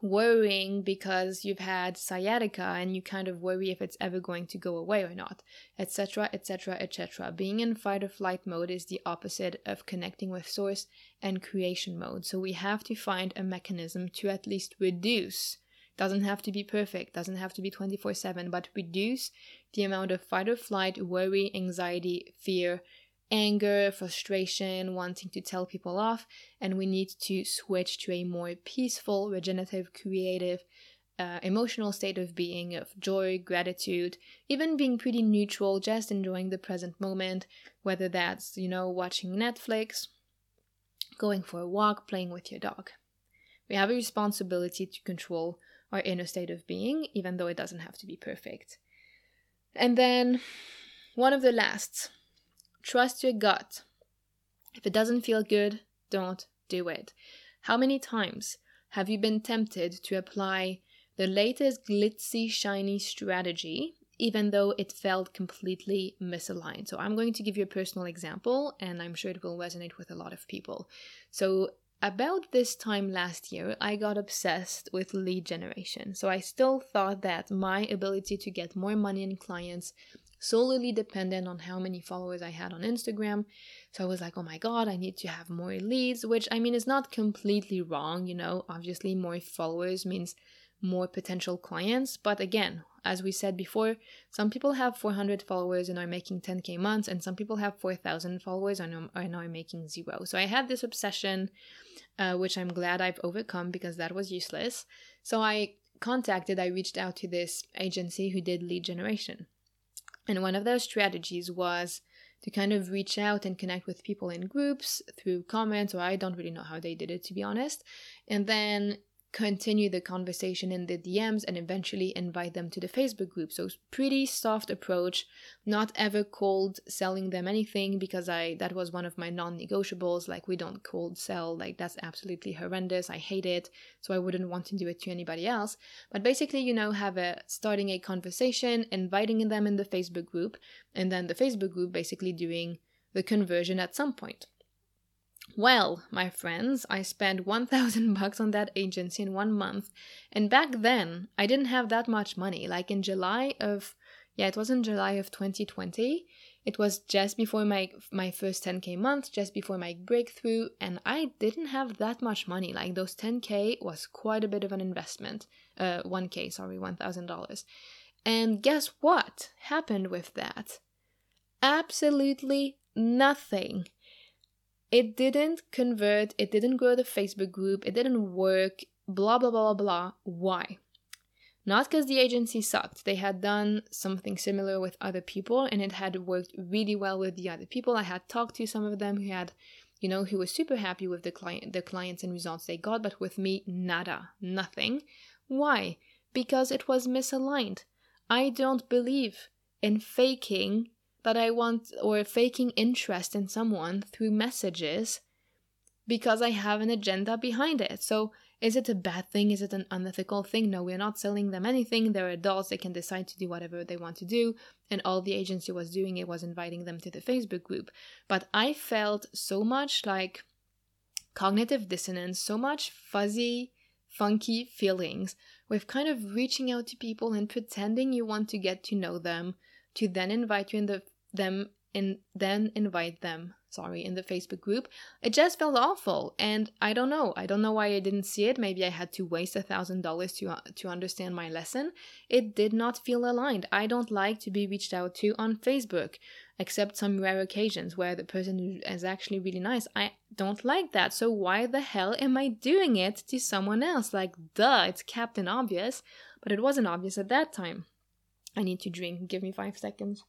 worrying because you've had sciatica and you kind of worry if it's ever going to go away or not, etc., etc., etc. Being in fight or flight mode is the opposite of connecting with source and creation mode. So we have to find a mechanism to at least reduce doesn't have to be perfect, doesn't have to be 24 7, but reduce the amount of fight or flight, worry, anxiety, fear, anger, frustration, wanting to tell people off, and we need to switch to a more peaceful, regenerative, creative, uh, emotional state of being of joy, gratitude, even being pretty neutral, just enjoying the present moment, whether that's, you know, watching Netflix, going for a walk, playing with your dog. We have a responsibility to control our inner state of being, even though it doesn't have to be perfect. And then one of the lasts Trust your gut. If it doesn't feel good, don't do it. How many times have you been tempted to apply the latest glitzy, shiny strategy, even though it felt completely misaligned? So, I'm going to give you a personal example, and I'm sure it will resonate with a lot of people. So, about this time last year, I got obsessed with lead generation. So I still thought that my ability to get more money and clients solely dependent on how many followers I had on Instagram. So I was like, oh my God, I need to have more leads, which I mean is not completely wrong, you know. Obviously, more followers means more potential clients. But again, as we said before, some people have 400 followers and are making 10k months, and some people have 4,000 followers and are making zero. So I had this obsession, uh, which I'm glad I've overcome because that was useless. So I contacted, I reached out to this agency who did lead generation. And one of those strategies was to kind of reach out and connect with people in groups through comments, or I don't really know how they did it to be honest. And then continue the conversation in the DMs and eventually invite them to the Facebook group. So pretty soft approach, not ever cold selling them anything because I that was one of my non-negotiables like we don't cold sell like that's absolutely horrendous. I hate it. So I wouldn't want to do it to anybody else. But basically, you know, have a starting a conversation, inviting them in the Facebook group and then the Facebook group basically doing the conversion at some point. Well, my friends, I spent 1000 bucks on that agency in 1 month. And back then, I didn't have that much money. Like in July of yeah, it was in July of 2020. It was just before my my first 10k month, just before my breakthrough, and I didn't have that much money. Like those 10k was quite a bit of an investment. Uh 1k, sorry, $1000. And guess what happened with that? Absolutely nothing it didn't convert, it didn't grow the Facebook group, it didn't work, blah, blah, blah, blah, blah. Why? Not because the agency sucked. They had done something similar with other people and it had worked really well with the other people. I had talked to some of them who had, you know, who were super happy with the client the clients and results they got, but with me, nada, nothing. Why? Because it was misaligned. I don't believe in faking that I want or faking interest in someone through messages because I have an agenda behind it. So, is it a bad thing? Is it an unethical thing? No, we're not selling them anything. They're adults, they can decide to do whatever they want to do. And all the agency was doing it was inviting them to the Facebook group. But I felt so much like cognitive dissonance, so much fuzzy, funky feelings with kind of reaching out to people and pretending you want to get to know them to then invite you in the them and then invite them sorry in the facebook group. It just felt awful and i don't know. I don't know why i didn't see it. Maybe i had to waste a thousand dollars to uh, to understand my lesson. It did not feel aligned. I don't like to be reached out to on facebook except some rare occasions where the person is actually really nice. I don't like that. So why the hell am i doing it to someone else? Like duh it's captain obvious. But it wasn't obvious at that time i need to drink give me five seconds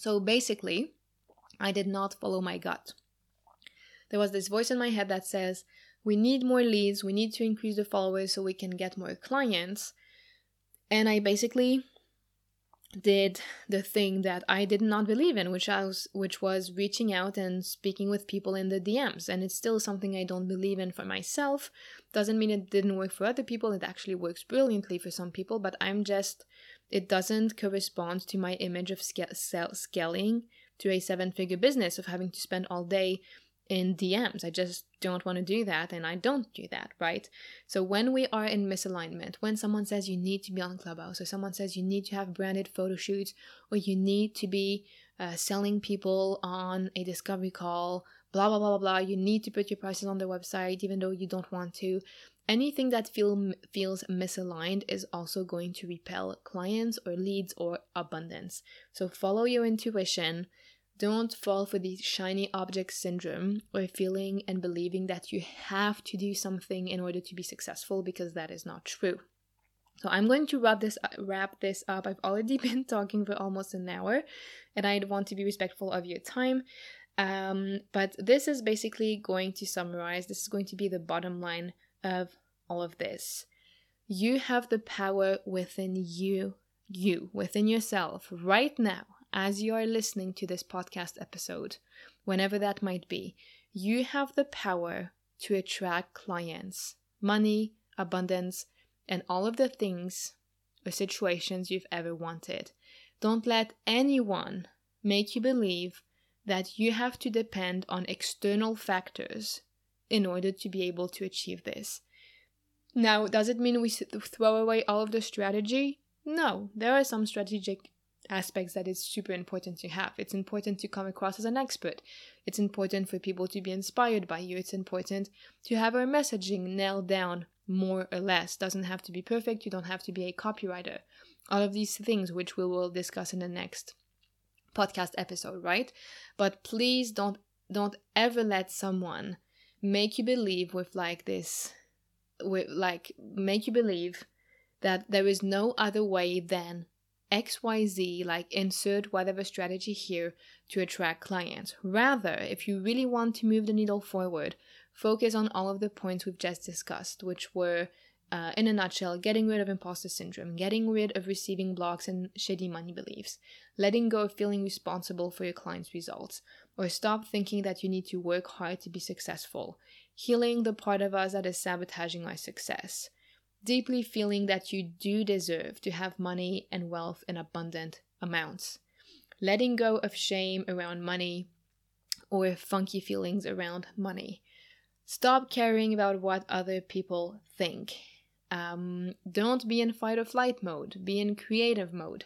so basically, I did not follow my gut. There was this voice in my head that says, we need more leads, we need to increase the followers so we can get more clients. And I basically did the thing that I did not believe in, which I was which was reaching out and speaking with people in the DMs. And it's still something I don't believe in for myself. Doesn't mean it didn't work for other people. It actually works brilliantly for some people, but I'm just it doesn't correspond to my image of scaling to a seven figure business of having to spend all day in DMs. I just don't want to do that and I don't do that, right? So when we are in misalignment, when someone says you need to be on Clubhouse or someone says you need to have branded photo shoots or you need to be uh, selling people on a discovery call, blah, blah, blah, blah, blah, you need to put your prices on the website even though you don't want to, anything that feel, feels misaligned is also going to repel clients or leads or abundance. So follow your intuition. Don't fall for the shiny object syndrome or feeling and believing that you have to do something in order to be successful because that is not true. So I'm going to wrap this wrap this up. I've already been talking for almost an hour, and I want to be respectful of your time. Um, but this is basically going to summarize. This is going to be the bottom line of all of this. You have the power within you, you, within yourself, right now, as you are listening to this podcast episode, whenever that might be. You have the power to attract clients, money, abundance, and all of the things or situations you've ever wanted. Don't let anyone make you believe that you have to depend on external factors in order to be able to achieve this. Now, does it mean we throw away all of the strategy? No, there are some strategic aspects that is super important to have. It's important to come across as an expert. It's important for people to be inspired by you. It's important to have our messaging nailed down more or less. Doesn't have to be perfect. You don't have to be a copywriter. All of these things, which we will discuss in the next podcast episode, right? But please don't don't ever let someone make you believe with like this with like make you believe that there is no other way than XYZ, like insert whatever strategy here to attract clients. Rather, if you really want to move the needle forward, focus on all of the points we've just discussed, which were, uh, in a nutshell, getting rid of imposter syndrome, getting rid of receiving blocks and shady money beliefs, letting go of feeling responsible for your clients' results, or stop thinking that you need to work hard to be successful, healing the part of us that is sabotaging our success deeply feeling that you do deserve to have money and wealth in abundant amounts. Letting go of shame around money or funky feelings around money. Stop caring about what other people think. Um, don't be in fight or flight mode, be in creative mode.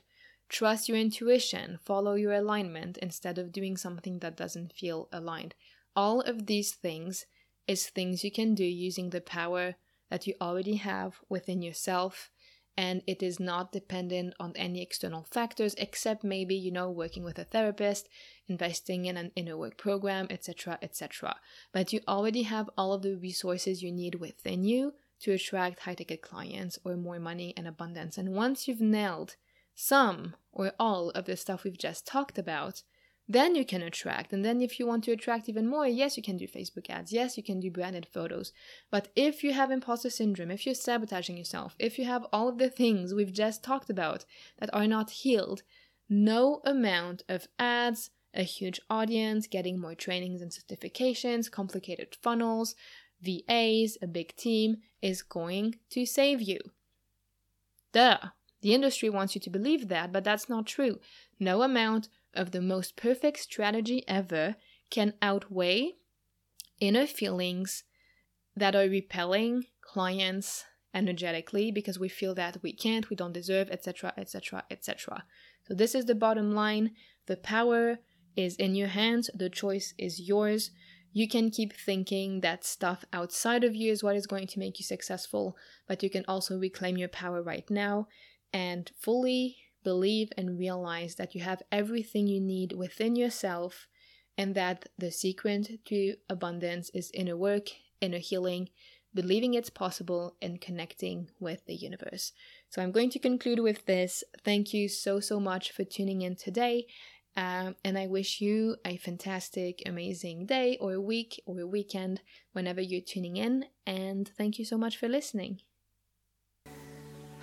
Trust your intuition, follow your alignment instead of doing something that doesn't feel aligned. All of these things is things you can do using the power that you already have within yourself and it is not dependent on any external factors except maybe you know working with a therapist investing in an inner work program etc etc but you already have all of the resources you need within you to attract high ticket clients or more money and abundance. And once you've nailed some or all of the stuff we've just talked about then you can attract. And then if you want to attract even more, yes, you can do Facebook ads. Yes, you can do branded photos. But if you have imposter syndrome, if you're sabotaging yourself, if you have all of the things we've just talked about that are not healed, no amount of ads, a huge audience, getting more trainings and certifications, complicated funnels, VAs, a big team is going to save you. Duh. The industry wants you to believe that, but that's not true. No amount of the most perfect strategy ever can outweigh inner feelings that are repelling clients energetically because we feel that we can't, we don't deserve, etc., etc., etc. So, this is the bottom line. The power is in your hands, the choice is yours. You can keep thinking that stuff outside of you is what is going to make you successful, but you can also reclaim your power right now and fully believe and realize that you have everything you need within yourself and that the secret to abundance is inner work, inner healing, believing it's possible, and connecting with the universe. So I'm going to conclude with this. Thank you so, so much for tuning in today. Um, and I wish you a fantastic, amazing day or a week or a weekend whenever you're tuning in. And thank you so much for listening.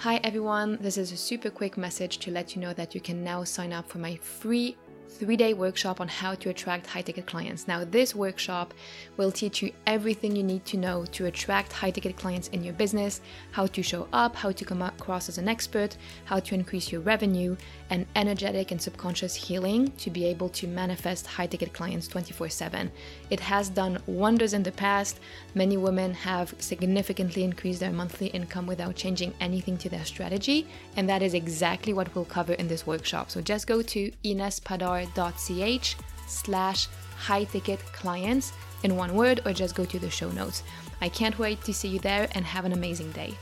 Hi everyone, this is a super quick message to let you know that you can now sign up for my free three day workshop on how to attract high ticket clients. Now, this workshop will teach you everything you need to know to attract high ticket clients in your business, how to show up, how to come across as an expert, how to increase your revenue, and energetic and subconscious healing to be able to manifest high ticket clients 24 7. It has done wonders in the past. Many women have significantly increased their monthly income without changing anything to their strategy, and that is exactly what we'll cover in this workshop. So just go to inespadar.ch slash high ticket clients in one word or just go to the show notes. I can't wait to see you there and have an amazing day.